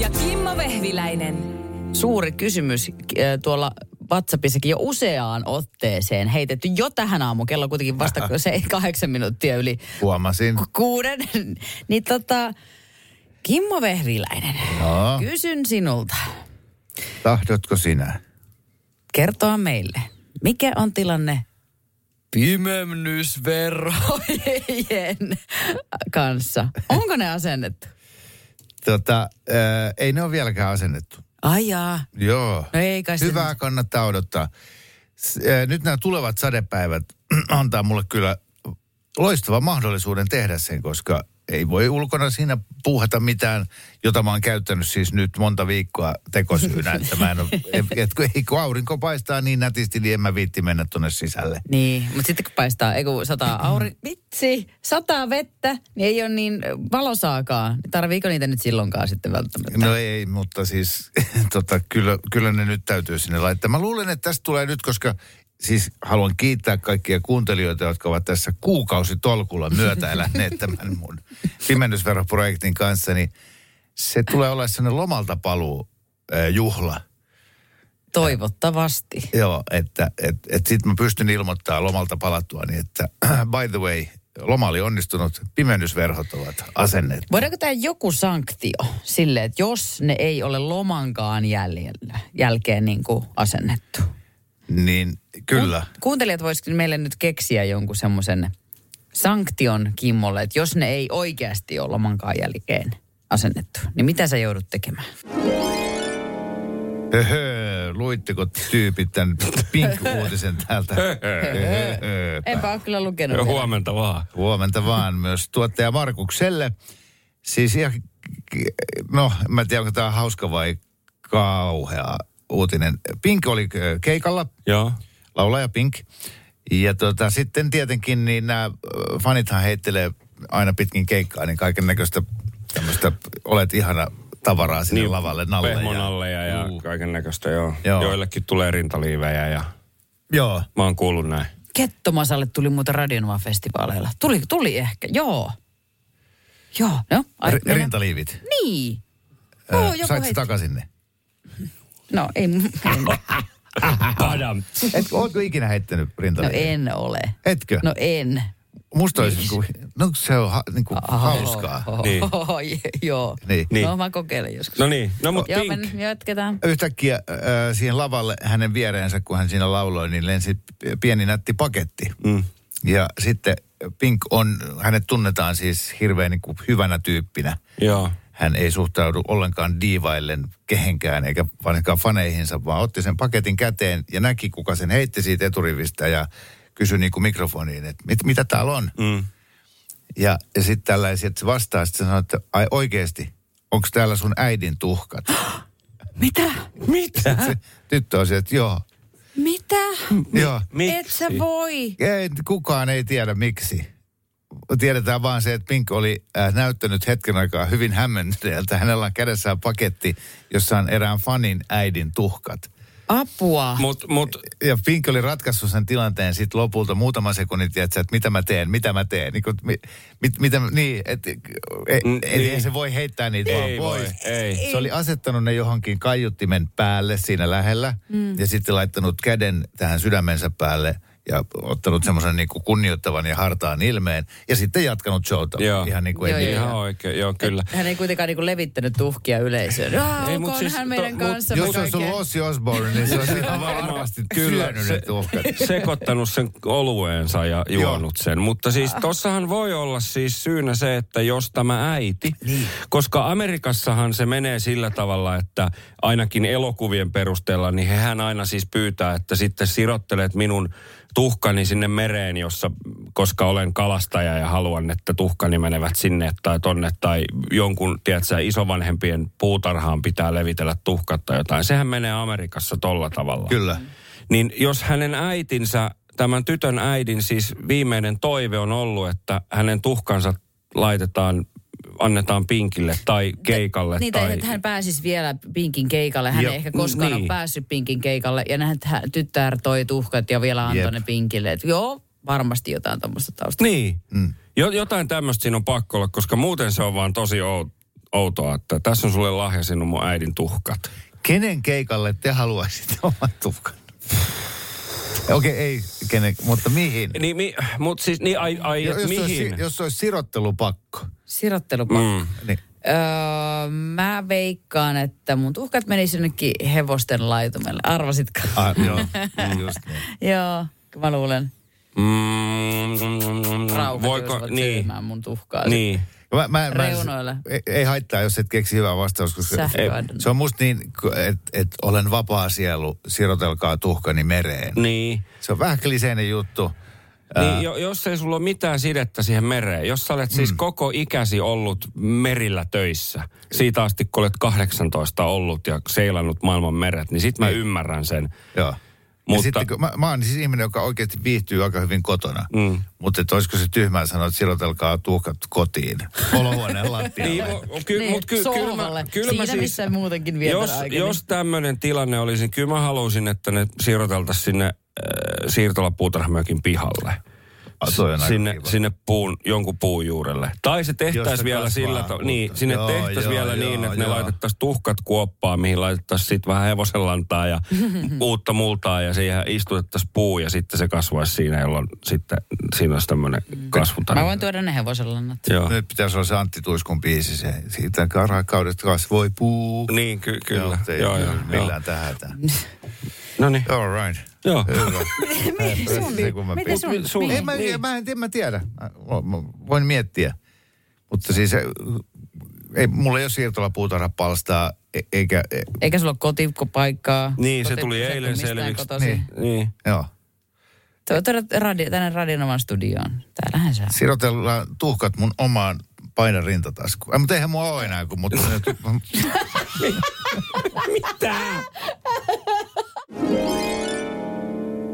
Ja Kimmo Vehviläinen. Suuri kysymys äh, tuolla WhatsAppissakin jo useaan otteeseen heitetty jo tähän aamuun. Kello kuitenkin vasta se kahdeksan minuuttia yli Huomasin. ku- kuuden. niin tota, Kimmo Vehviläinen, Joo. kysyn sinulta Tahdotko sinä? kertoa meille, mikä on tilanne pimennysverhojen kanssa? Onko ne asennettu? Tota, ää, ei ne ole vieläkään asennettu. Ai jaa. Joo. No ei kai Hyvää kannattaa odottaa. S- ää, Nyt nämä tulevat sadepäivät antaa mulle kyllä loistavan mahdollisuuden tehdä sen, koska ei voi ulkona siinä puuhata mitään, jota mä oon käyttänyt siis nyt monta viikkoa tekosyynä, että mä en ole, et, et, kun, kun aurinko paistaa niin nätisti, niin en mä viitti mennä tuonne sisälle. Niin, mutta sitten kun paistaa, ei kun sataa aurin, vitsi, sataa vettä, niin ei ole niin valosaakaan. Tarviiko niitä nyt silloinkaan sitten välttämättä? No ei, mutta siis tota, kyllä, kyllä ne nyt täytyy sinne laittaa. Mä luulen, että tästä tulee nyt, koska siis haluan kiittää kaikkia kuuntelijoita, jotka ovat tässä kuukausitolkulla myötä eläneet tämän mun pimennysveroprojektin kanssa, niin se tulee olla sellainen lomalta paluu juhla. Toivottavasti. Joo, että et, et sitten mä pystyn ilmoittamaan lomalta palattua niin, että by the way, loma oli onnistunut, pimennysverhot ovat asennettu. Voidaanko tämä joku sanktio sille, että jos ne ei ole lomankaan jäljellä, jälkeen niin kuin asennettu? Niin kyllä. Ku- Kuuntelijat voisivat meille nyt keksiä jonkun semmoisen sanktion Kimmolle, että jos ne ei oikeasti ole lomankaan jälkeen asennettu, niin mitä sä joudut tekemään? Höhö, luitteko tyypit tämän pink-uutisen täältä? Enpä ole kyllä lukenut. Ja vielä. huomenta vaan. Huomenta vaan myös tuottaja Markukselle. Siis ihan, no mä en tiedä onko tämä hauska vai kauhea uutinen. Pink oli keikalla, Joo. laulaja Pink. Ja tota, sitten tietenkin niin nämä fanithan heittelee aina pitkin keikkaa, niin kaiken näköistä tämmöistä olet ihana tavaraa sinne niin, lavalle nalle. Pehmonalleja ja Juu. kaiken näköistä, joo. Joo. Joillekin tulee rintaliivejä ja Joo. mä oon kuullut näin. Kettomasalle tuli muuten Radionova festivaaleilla. Tuli, tuli ehkä, joo. Joo, no. Ai, R- mennään- rintaliivit. Niin. Ö, Joo, joku Saitko heitti. takaisin ne? No ei, Padam. Et, ootko ikinä heittänyt no rintaliivit? en ole. Etkö? No en. Musta olisi, niin kuin, no se on ha, niin kuin hauskaa. Niin. Joo. Niin. Niin. No mä kokeilen joskus. No niin, no mut Joo, men, jatketaan. Yhtäkkiä äh, siihen lavalle hänen viereensä, kun hän siinä lauloi, niin lensi pieni nätti paketti. Mm. Ja sitten Pink on, hänet tunnetaan siis hirveän niin kuin hyvänä tyyppinä. Joo. Hän ei suhtaudu ollenkaan diivaillen kehenkään eikä vanhemminkaan faneihinsa, vaan otti sen paketin käteen ja näki, kuka sen heitti siitä eturivistä ja kysyi niin kuin mikrofoniin, että mit, mitä täällä on. Mm. Ja, ja sitten tällaisia, että se vastaa, sitten sanoo, että ai oikeasti, onko täällä sun äidin tuhkat? Mitä? Mitä? Se tyttö on se, että joo, Mitä? joo. Miksi? Et sä voi. Ei, kukaan ei tiedä miksi. Tiedetään vaan se, että Pink oli äh, näyttänyt hetken aikaa hyvin hämmentyneeltä. Hänellä on kädessään paketti, jossa on erään fanin äidin tuhkat. Apua. Mut, mut, Ja Pink oli ratkaissut sen tilanteen sitten lopulta muutama sekunnin, tiedätkö, että mitä mä teen, mitä mä teen. Niin, kuin, mit, mit, mitä, niin että e, Mm, e, niin. se voi heittää niitä vaan ei voi, pois. ei. Se oli asettanut ne johonkin kaiuttimen päälle siinä lähellä mm. ja sitten laittanut käden tähän sydämensä päälle ja ottanut semmoisen niin kuin kunnioittavan ja hartaan ilmeen ja sitten jatkanut showta. Joo. Ihan niin kuin Joo, ei joo. Ihan oikein, joo kyllä. Hän ei kuitenkaan niinku levittänyt tuhkia yleisöön. Ei, ei, mut siis, hän to- meidän mut kanssa. Jos olisi ollut Ossi Osbourne, niin se olisi ihan varmasti syönyt ne tuhkat. sekoittanut sen olueensa ja juonut sen. Mutta siis tossahan voi olla siis syynä se, että jos tämä äiti, niin. koska Amerikassahan se menee sillä tavalla, että ainakin elokuvien perusteella, niin hehän aina siis pyytää, että sitten sirottelet minun tuhkani sinne mereen, jossa, koska olen kalastaja ja haluan, että tuhkani menevät sinne tai tonne tai jonkun, tiedätkö, isovanhempien puutarhaan pitää levitellä tuhkat tai jotain. Sehän menee Amerikassa tolla tavalla. Kyllä. Niin jos hänen äitinsä, tämän tytön äidin siis viimeinen toive on ollut, että hänen tuhkansa laitetaan, annetaan pinkille tai keikalle. Niin, tai... että hän pääsisi vielä Pinkin keikalle. Hän Joo, ei ehkä koskaan niin. ole päässyt Pinkin keikalle. Ja näin, että tyttär toi tuhkat ja vielä antoi Jep. ne Pinkille. Et joo, varmasti jotain tuommoista taustalla. Niin. Mm. Jo, jotain tämmöistä siinä on pakko olla, koska muuten se on vaan tosi ou- outoa, että tässä on sulle lahja sinun mun äidin tuhkat. Kenen keikalle te haluaisitte oman tuhkan? Okei, okay, ei kenen, mutta mihin? Niin, mi, mut siis, niin ai, ai jos, mihin? olisi, jos olisi sirottelupakko, Sirottelupakko. Mm. niin Öö, mä veikkaan, että mun tuhkat menis jonnekin hevosten laitumelle. Arvasitko? ah, joo, just niin. Joo, mä luulen. Mm, voiko, niin, mun tuhkaa. niin. Mä, mä, Reunoille. Mä, ei, ei haittaa, jos et keksi hyvää vastausta, koska Sähköadon. se on musta niin, että et olen vapaa sielu, sirotelkaa tuhkani mereen. Niin. Se on vähän kliseinen juttu. Niin, jo, jos ei sulla ole mitään sidettä siihen mereen, jos sä olet siis koko ikäsi ollut merillä töissä, siitä asti kun olet 18 ollut ja seilannut maailman meret, niin sit mä ymmärrän sen. Joo. Mutta- sitten, kun mä, mä oon siis ihminen, joka oikeasti viihtyy aika hyvin kotona. Mm. Mutta että olisiko se tyhmää sanoa, että sirotelkaa tuhkat kotiin. Olohuoneen lattialle. Niin, mu- ky, Niin, mut ky, kyllä mä, kyllä mä Siinä, siis, missä muutenkin jos, aikani. jos tämmöinen tilanne olisi, niin kyllä mä haluaisin, että ne siirroteltaisiin sinne äh, siirtolapuutarhamökin pihalle. Sinne, kiva. sinne puun, jonkun puun juurelle. Tai se tehtäisiin vielä sillä tavalla, niin, sinne Joo, tehtäisiin joo, vielä joo, niin, että ne joo. laitettaisiin tuhkat kuoppaan, mihin laitettaisiin sitten vähän hevosenlantaa ja uutta multaa ja siihen istutettaisiin puu ja sitten se kasvaisi siinä, jolloin sitten siinä olisi tämmöinen kasvutarina. Mä voin tuoda ne hevosellannat. Joo. Nyt pitäisi olla se Antti Tuiskun biisi, se, siitä karakaudesta kasvoi puu. Niin, ky- kyllä. Joo, joo, joo, millään tähätä. No niin. All right. Joo. Hyvä. Mä Miten sun? sun- Ei, mä, Niin. mä, en, en mä tiedä. Voin miettiä. Mutta siis ei, mulla ei ole siirtolapuutarhapalstaa, e- eikä, e, Eikä sulla ole kotipaikkaa. Niin, se tuli sä eilen selviksi. Niin. Niin. joo. Tuo radio, tänne Radionovan studioon. Täällähän se on. Sirotellaan tuhkat mun omaan painan rintataskuun. Äh, mutta eihän mua ole enää, kun mutta nyt,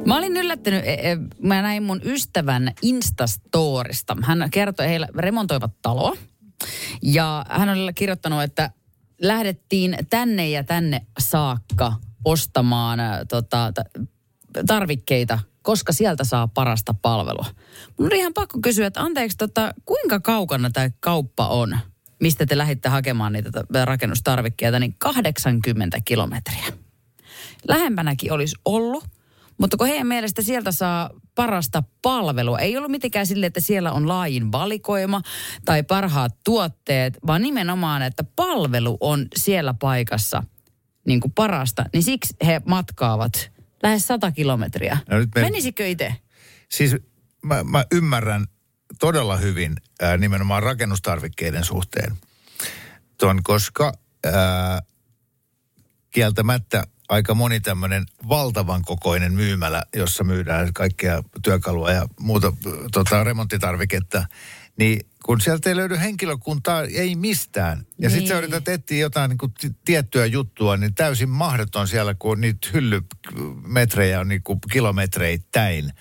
Mä olin yllättynyt, e, e, mä näin mun ystävän Instastorista. Hän kertoi, heillä remontoivat taloa. Ja hän oli kirjoittanut, että lähdettiin tänne ja tänne saakka ostamaan tota, ta- tarvikkeita, koska sieltä saa parasta palvelua. Mun oli ihan pakko kysyä, että anteeksi, tota, kuinka kaukana tämä kauppa on, mistä te lähditte hakemaan niitä ta- rakennustarvikkeita, niin 80 kilometriä lähempänäkin olisi ollut, mutta kun heidän mielestä sieltä saa parasta palvelua, ei ollut mitenkään sille, että siellä on laajin valikoima tai parhaat tuotteet, vaan nimenomaan, että palvelu on siellä paikassa niin kuin parasta, niin siksi he matkaavat lähes 100 kilometriä. No nyt me- Menisikö itse? siis mä, mä ymmärrän todella hyvin ää, nimenomaan rakennustarvikkeiden suhteen ton, koska ää, kieltämättä aika moni tämmöinen valtavan kokoinen myymälä, jossa myydään kaikkea työkalua ja muuta tota, remonttitarviketta, niin kun sieltä ei löydy henkilökuntaa, ei mistään. Ja niin. sitten sä yrität etsiä jotain niin kuin tiettyä juttua, niin täysin mahdoton siellä, kun niitä hyllymetrejä on niin kuin kilometreittäin.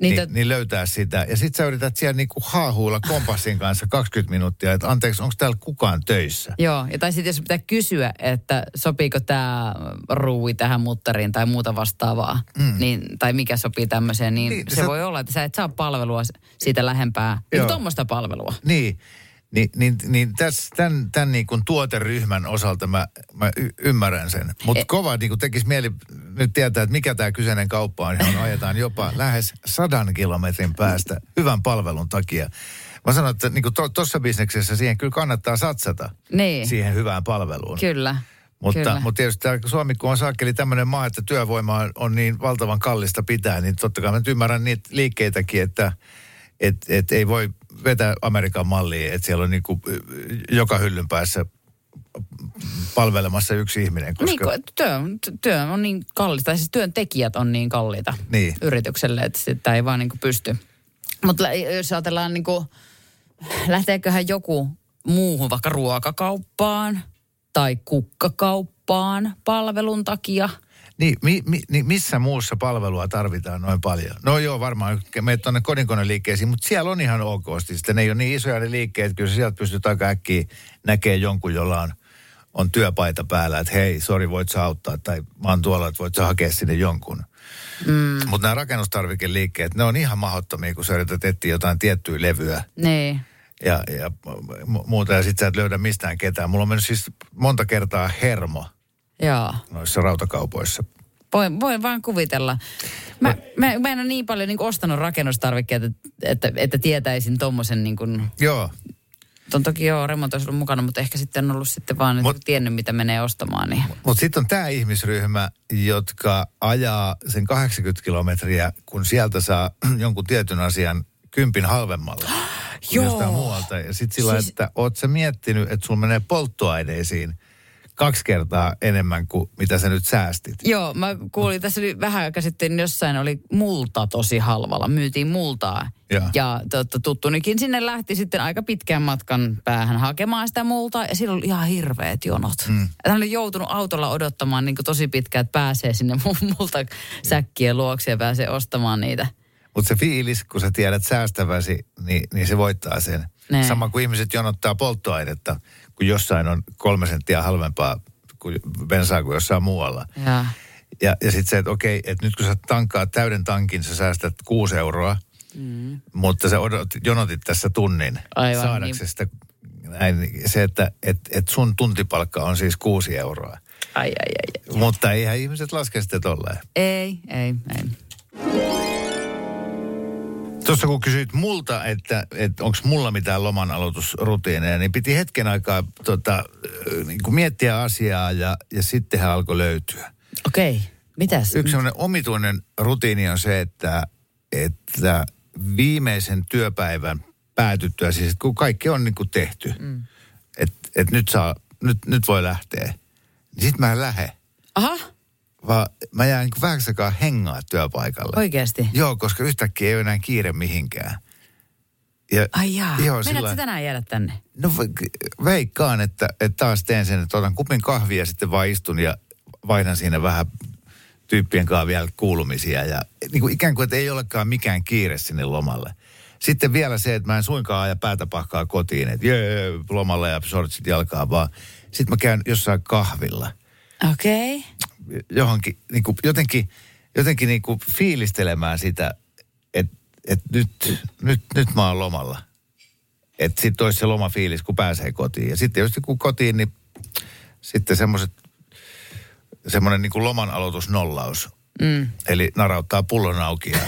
Niin Niin, niin, niin löytää sitä. Ja sitten sä yrität siellä niinku haahuilla kompassin kanssa 20 minuuttia, että anteeksi, onko täällä kukaan töissä? Joo, ja tai sitten jos pitää kysyä, että sopiiko tämä ruui tähän muttariin tai muuta vastaavaa, mm. niin, tai mikä sopii tämmöiseen, niin, Niin, se sä- voi olla, että sä et saa palvelua siitä lähempää, niin tuommoista palvelua. Niin, niin, niin, niin tässä, tämän, tämän niin kuin tuoteryhmän osalta mä, mä y- ymmärrän sen. Mutta E- kova niin kuin tekisi mieli nyt tietää, että mikä tämä kyseinen kauppa on, johon ajetaan jopa lähes sadan kilometrin päästä hyvän palvelun takia. Mä sanon, että niin tuossa bisneksessä siihen kyllä kannattaa satsata Niin, siihen hyvään palveluun. kyllä. Mutta, kyllä. mutta tietysti tää Suomi, kun on saakeli tämmöinen maa, että työvoima on, on niin valtavan kallista pitää, niin totta kai mä nyt ymmärrän niitä liikkeitäkin, että et, et ei voi vetää Amerikan mallia, että siellä on niinku joka hyllyn päässä palvelemassa yksi ihminen. Koska, Niin, työ, työ on niin kallista, tai siis työntekijät on niin kalliita Niin. yritykselle, että sitä ei vaan niin kuin pysty. Mutta jos ajatellaan niin kuin, lähteeköhän joku muuhun vaikka ruokakauppaan tai kukkakauppaan palvelun takia. Niin, mi, mi, niin missä muussa palvelua tarvitaan noin paljon? No joo, varmaan menet tuonne kodinkoneliikkeisiin, mutta siellä on ihan okosti. Sitten ne ei ole niin isoja ne liikkeet, kyllä sieltä pystyt aika äkkiä näkemään jonkun, jolla on, on työpaita päällä, että hei, sori, voit sä auttaa, tai mä oon tuolla, että voit sä hakea sinne jonkun. Mm. Mutta nämä rakennustarvikeliikkeet, ne on ihan mahdottomia, kun sä yrität etsiä jotain tiettyä levyä Niin. ja, ja mu- muuta, ja sit sä et löydä mistään ketään. Mulla on mennyt siis monta kertaa hermo Joo. noissa rautakaupoissa. Voin, voin vaan kuvitella. Mä, mä, mä en ole niin paljon niin ostanut rakennustarvikkeita, että, että tietäisin tommosen niin kuin, Joo, on toki joo, remontoissa ollut mukana, mutta ehkä sitten on ollut sitten vaan, Mut- tiennyt mitä menee ostamaan. Niin. Mutta sitten on tämä ihmisryhmä, jotka ajaa sen 80 kilometriä, kun sieltä saa jonkun tietyn asian kympin halvemmalla Joo. jostain muualta. Ja sitten sillä, siis... että oot sä miettinyt, että sulla menee polttoaineisiin kaksi kertaa enemmän kuin mitä sä nyt säästit. Joo, mä kuulin tässä oli vähän aikaa sitten jossain oli multa tosi halvalla. Myytiin multaa. Joo. Ja totta, tuttunikin sinne lähti sitten aika pitkän matkan päähän hakemaan sitä multaa. Ja silloin oli ihan hirveät jonot. Mm. Hän oli joutunut autolla odottamaan niin tosi pitkään, että pääsee sinne mu- multasäkkien luokse ja pääsee ostamaan niitä. Mutta se fiilis, kun sä tiedät säästäväsi, niin, niin se voittaa sen. Ne. Sama kuin ihmiset jonottaa polttoainetta, kun jossain on kolme senttiä halvempaa kuin bensaa kuin jossain muualla. Ja. Ja, ja sitten se, että okei, että nyt kun sä tankkaat täyden tankin, sä säästät kuusi euroa, mm. mutta sä odot, jonotit tässä tunnin Aivan, saadaksesi niin. sitä, näin, se, että et, et sun tuntipalkka on siis kuusi euroa. Ai, ai, ai, ai. Mutta eihän ihmiset laske sitä tolleen. Ei, ei, ei. Tuossa kun kysyit multa, että, että onko mulla mitään loman aloitusrutiineja, niin piti hetken aikaa tota, niin kuin miettiä asiaa ja, ja sittenhän alkoi löytyä. Okei, mitäs? Yksi sellainen omituinen rutiini on se, että, että viimeisen työpäivän päätyttyä, siis kun kaikki on niin kuin tehty, mm. että et nyt, saa, nyt, nyt voi lähteä, niin sitten mä en lähde. Aha, Vaan mä jään niin vähäksi aikaa hengaa työpaikalle. oikeasti. Joo, koska yhtäkkiä ei ole enää kiire mihinkään. Ja, Ai jaa. Joo, sillä- tänään jäädä tänne? No ve- veikkaan, että, että taas teen sen, että otan kupin kahvia ja sitten vaan istun ja vaihdan siinä vähän tyyppien kanssa vielä kuulumisia. Ja niin kuin ikään kuin, että ei olekaan mikään kiire sinne lomalle. Sitten vielä se, että mä en suinkaan aja päätä pahkaa kotiin, että jee, lomalle ja sortsit jalkaa, vaan sitten mä käyn jossain kahvilla Okei. Johonkin, niin kuin, jotenkin, jotenkin niin kuin fiilistelemään sitä, että et nyt, nyt, nyt mä oon lomalla. Että sitten olisi se lomafiilis, kun pääsee kotiin. Ja sitten tietysti kun kotiin, niin sitten semmoiset, semmoinen niin kuin loman aloitusnollaus. Mm. Eli narauttaa pullon auki. Ja,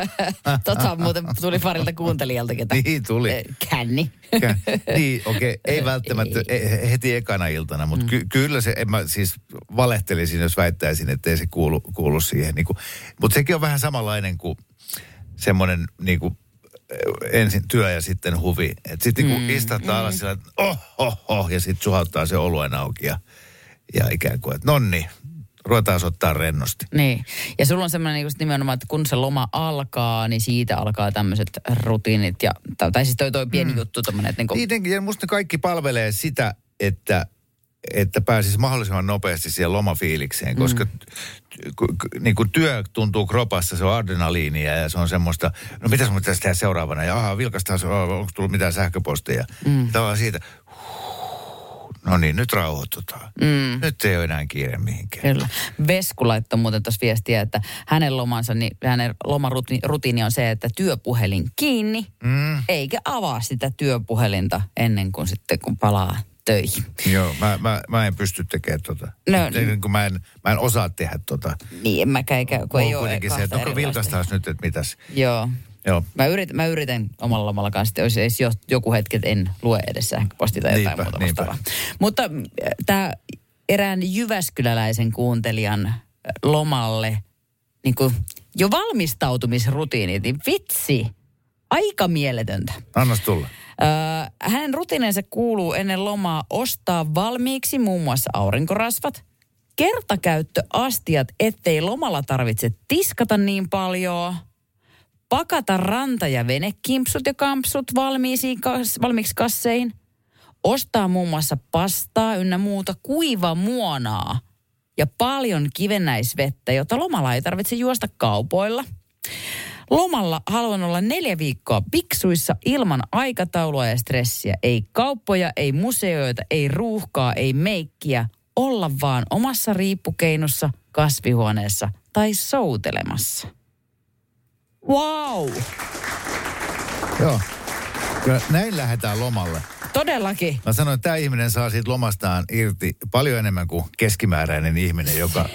Tota muuten tuli parilta kuuntelijalta, ketä... niin tuli. Känni. niin, okei, okay. ei välttämättä ei. heti ekana iltana, mutta ky- kyllä se, en mä siis valehtelisin, jos väittäisin, että ei se kuulu, kuulu siihen. Niin mutta sekin on vähän samanlainen kuin semmoinen niin kuin, ensin työ ja sitten huvi. Että sitten niin mm, istahtaa mm. alas sillä, että oh, oh, oh, ja sitten suhauttaa se oluen auki ja, ja ikään kuin, että nonni, ruvetaan ottaa rennosti. Niin. Ja sulla on semmoinen niin nimenomaan, että kun se loma alkaa, niin siitä alkaa tämmöiset rutiinit. Ja, tai, siis toi, toi pieni mm. juttu tommonen, että niinku, Niiden, ja musta kaikki palvelee sitä, että, että pääsisi mahdollisimman nopeasti siihen lomafiilikseen, koska mm. niin kuin työ tuntuu kropassa, se on adrenaliinia ja se on semmoista, no mitäs mun pitäisi tehdä seuraavana, ja aha, vilkastaa onko tullut mitään sähköposteja. Mm. Tavallaan siitä, no niin, nyt rauhoitutaan. Mm. Nyt ei ole enää kiire mihinkään. Kyllä. Vesku laittoi muuten tuossa viestiä, että hänen lomansa, niin hänen lomarutiini on se, että työpuhelin kiinni, mm. eikä avaa sitä työpuhelinta ennen kuin sitten kun palaa töihin. Joo, mä, mä, mä en pysty tekemään tota. No, niin kuin mä, en, mä en osaa tehdä tota. Niin, en mäkään, kun Mulla ei ole se, että onko vilkastaas nyt, että mitäs. Joo. Joo. Mä yritän, mä yritän omalla lomalla kanssa, että olisi joku hetki, että en lue edes sähköpostia tai jotain Niinpä, muuta vastaavaa. Mutta tämä erään Jyväskyläläisen kuuntelijan äh, lomalle niin kuin jo valmistautumisrutiinit, niin vitsi, aika mieletöntä. Annas tulla. Hänen rutiineensa kuuluu ennen lomaa ostaa valmiiksi muun muassa aurinkorasvat, kertakäyttöastiat, ettei lomalla tarvitse tiskata niin paljon, pakata ranta- ja venekimpsut ja kampsut valmiisiin, kas- valmiiksi kasseihin, ostaa muun muassa pastaa ynnä muuta kuiva muonaa ja paljon kivennäisvettä, jotta lomalla ei tarvitse juosta kaupoilla. Lomalla haluan olla neljä viikkoa piksuissa ilman aikataulua ja stressiä. Ei kauppoja, ei museoita, ei ruuhkaa, ei meikkiä. Olla vaan omassa riippukeinossa, kasvihuoneessa tai soutelemassa. Wow! Joo. Kyllä näin lähdetään lomalle. Todellakin. Mä sanoin, että tämä ihminen saa siitä lomastaan irti paljon enemmän kuin keskimääräinen ihminen, joka,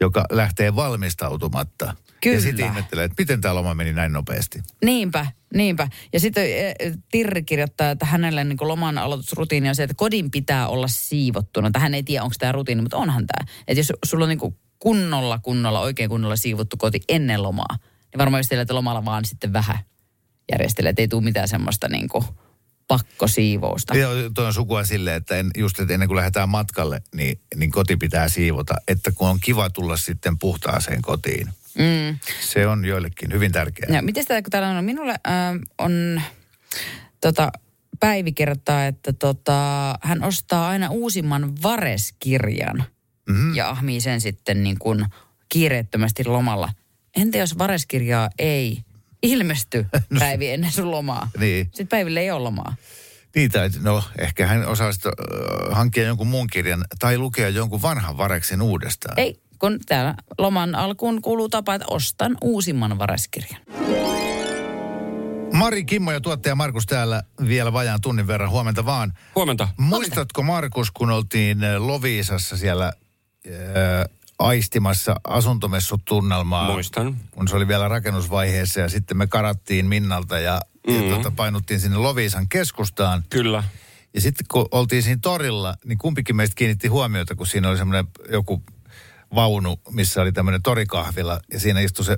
joka lähtee valmistautumatta. Kyllä. Ja sitten ihmettelee, että miten tämä loma meni näin nopeasti. Niinpä, niinpä. Ja sitten eh, Tirri kirjoittaa, että hänelle niin loman aloitusrutiini on se, että kodin pitää olla siivottuna. Tai hän ei tiedä, onko tämä rutiini, mutta onhan tämä. Että jos sulla on niin kunnolla, kunnolla, oikein kunnolla siivottu koti ennen lomaa, niin varmaan jos teillä että lomalla vaan sitten vähän järjestelee, että ei tule mitään semmoista niin kuin pakkosiivousta. Joo, toi on sukua silleen, että en, just että ennen kuin lähdetään matkalle, niin, niin koti pitää siivota. Että kun on kiva tulla sitten puhtaaseen kotiin. Mm. Se on joillekin hyvin tärkeää. Ja miten tämä, kun täällä on, minulle äh, on, tota, Päivi kertaa, että tota, hän ostaa aina uusimman Vares-kirjan mm-hmm. ja ahmii sen sitten niin kuin kiireettömästi lomalla. Entä jos Vares-kirjaa ei ilmesty Päivi ennen sun lomaa? Niin. Sitten Päiville ei ole lomaa. Niin, tai no ehkä hän osaa äh, hankkia jonkun muun kirjan tai lukea jonkun vanhan vareksen uudestaan. Ei, kun täällä loman alkuun kuuluu tapa, että ostan uusimman Vares-kirjan. Mari, Kimmo ja tuottaja Markus täällä vielä vajaan tunnin verran. Huomenta vaan. Huomenta. Muistatko Markus, kun oltiin äh, Loviisassa siellä äh, aistimassa asuntomessut tunnelmaa? Muistan. Kun se oli vielä rakennusvaiheessa ja sitten me karattiin Minnalta ja, mm-hmm. ja tota, painuttiin sinne Loviisan keskustaan. Kyllä. Ja sitten kun oltiin siinä torilla, niin kumpikin meistä kiinnitti huomiota, kun siinä oli semmoinen joku vaunu, missä oli tämmöinen torikahvila ja siinä istui se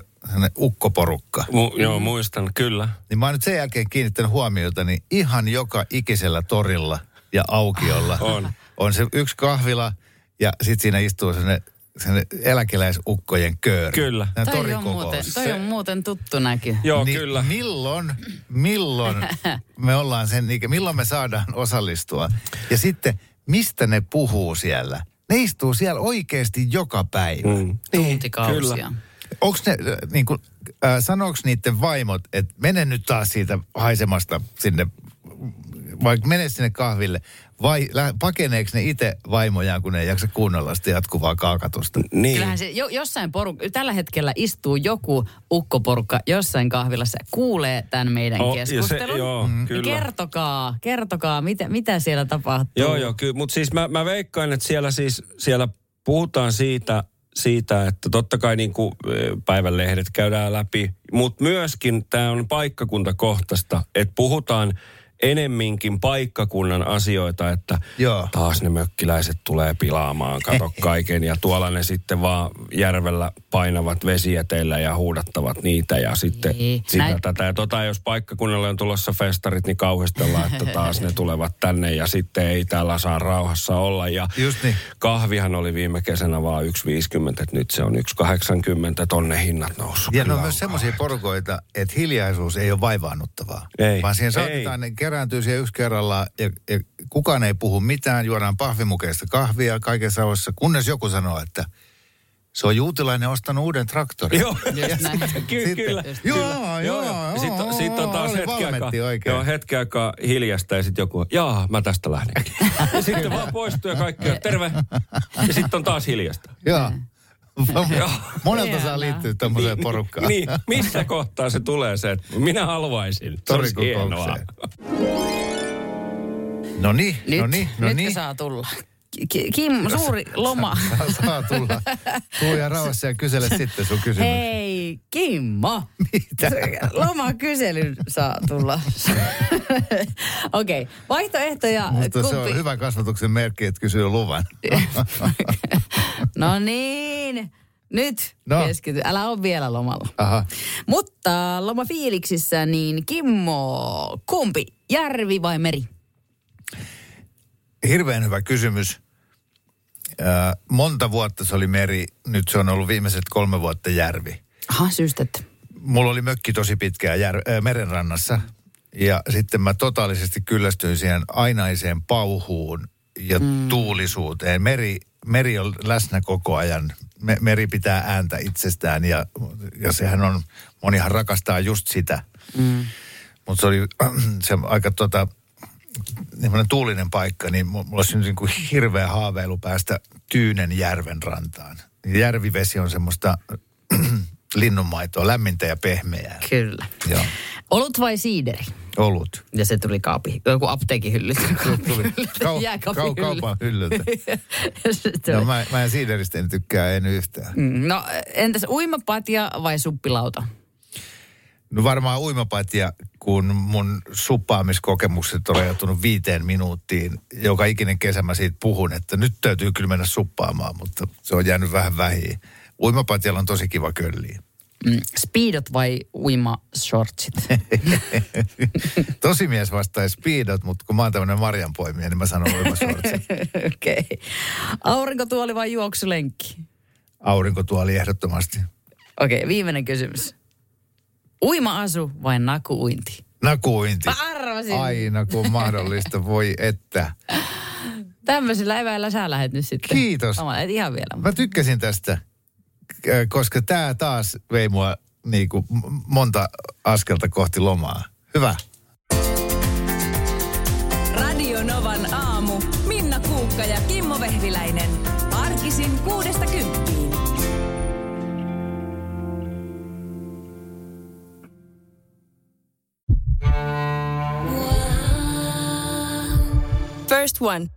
ukkoporukka. Mu- joo, muistan, kyllä. Niin mä oon nyt sen jälkeen kiinnittänyt huomiota, niin ihan joka ikisellä torilla ja aukiolla On. on se yksi kahvila ja sitten siinä istuu sellainen, sellainen eläkeläisukkojen kööri. Kyllä. Nämä Toi on, muuten, toi on muuten tuttu näky. Joo, Niin kyllä. Milloin, milloin me ollaan sen, ikä- milloin me saadaan osallistua? Ja sitten, mistä ne puhuu siellä? Ne istuu siellä oikeasti joka päivä. Mm. Tuntikausia. kyllä. Onko ne, niin kuin, äh, sanooko niiden vaimot, että mene nyt taas siitä haisemasta sinne, vaikka mene sinne kahville, vai lä- pakeneeko ne itse vaimojaan, kun ne ei jaksa kuunnella sitä jatkuvaa kaakatusta? Niin. Kyllähän se jo, jossain poruk- tällä hetkellä istuu joku ukkoporukka jossain kahvilassa, kuulee tämän meidän Oh, ja se- keskustelun. joo, Niin kyllä. Kertokaa, kertokaa, mitä, mitä siellä tapahtuu. Joo, joo, kyllä. Mutta siis mä, mä veikkaan, että siellä siis, siellä puhutaan siitä, siitä, että totta kai niin kuin päivänlehdet käydään läpi, mutta myöskin tämä on paikkakuntakohtaista, että puhutaan enemminkin paikkakunnan asioita, että Joo. taas ne mökkiläiset tulee pilaamaan, kato kaiken. Ja tuolla ne sitten vaan järvellä painavat vesieteillä ja huudattavat niitä ja sitten Niin. sitä Näin- tätä. Ja tota, jos paikkakunnalle on tulossa festarit, niin kauhistellaan, että taas ne tulevat tänne ja sitten ei täällä saa rauhassa olla. Ja Just niin. kahvihan oli viime kesänä vaan 1,50, että nyt se on 1,80, tonne hinnat noussut. Ja ne on myös semmoisia porukoita, että hiljaisuus ei ole vaivaannuttavaa. Ei. Vaan siihen Ei. saatetaan, ne kerääntyy siihen yksi kerrallaan ja, ja kukaan ei puhu mitään, juodaan pahvimukeista kahvia kaikessa rauhassa, kunnes joku sanoo, että se on juutilainen ostanut uuden traktorin. Joo. Ky- Sitten- kyllä. Joo, joo, Ja Sitten joo, sit on taas hetki aikaa, joo, hetki aikaa hiljasta ja sitten joku, jaa, mä tästä lähdenkin. ja sitten vaan poistuu ja kaikki on, terve. Ja sitten on taas hiljasta. Joo. Monelta saa liittyä tämmöiseen porukkaan. Niin, missä kohtaa se tulee se, että minä haluaisin. Se. Torikokoukseen. No niin, Nyt, no niin, no nytkö niin. saa tulla? Ki- Kim, suuri loma. Saa tulla. Tuu ja rauhassa ja kysele sitten sun kysymys. Hei, Kimmo. Mitä? Lomakysely saa tulla. Okei, okay. vaihtoehtoja. Mutta se kumpi- on hyvä kasvatuksen merkki, että kysyy luvan. No niin, nyt No. keskity. Älä ole vielä lomalla. Aha. Mutta lomafiiliksissä, niin Kimmo, kumpi? järvi vai meri? Hirveän hyvä kysymys. Äh, monta vuotta se oli meri, nyt se on ollut viimeiset kolme vuotta järvi. Aha, syystetty. Mulla oli mökki tosi pitkään jär, äh, merenrannassa ja sitten mä totaalisesti kyllästyin siihen ainaiseen pauhuun ja mm. tuulisuuteen. Meri, meri on läsnä koko ajan. Me, meri pitää ääntä itsestään ja, ja sehän on, monihan rakastaa just sitä. Mm. Mutta se oli se aika tota, tuulinen paikka, niin mulla olisi niin kuin hirveä haaveilu päästä Tyynen järven rantaan. Järvivesi on semmoista linnunmaitoa, lämmintä ja pehmeää. Kyllä. Joo. Olut vai siideri? Olut. Ja se tuli kaapi, joku apteekin hyllyltä. Kau, kau, kaupan hyllyltä. no, mä, mä en siideristä en tykkää, en yhtään. Mm, no entäs uimapatja vai suppilauta? No varmaan uimapatja, kun mun suppaamiskokemukset on rajoittunut viiteen minuuttiin. Joka ikinen kesä mä siitä puhun, että nyt täytyy kyllä mennä suppaamaan, mutta se on jäänyt vähän vähiin. Uimapatjalla on tosi kiva kölliä. Mm, speedot vai uima-shortsit? Tosi mies vastaa speedot, mutta kun mä oon tämmöinen marjanpoimija, niin mä sanon uima-shortsit. Okei. Okay. Aurinkotuoli vai juoksulenkki? Aurinkotuoli ehdottomasti. Okei, okay, viimeinen kysymys. Uima-asu vai nakuuinti? Nakuuinti. Mä arvasin. Aina kun mahdollista, voi että. Tämmöisillä eväillä sä lähet nyt sitten. Kiitos. Mä ihan vielä. Mä tykkäsin tästä, koska tämä taas vei mua niin kuin monta askelta kohti lomaa. Hyvä. Radio Novan aamu. Minna Kuukka ja Kimmo Vehviläinen. Arkisin kuudesta kymppiin. First One.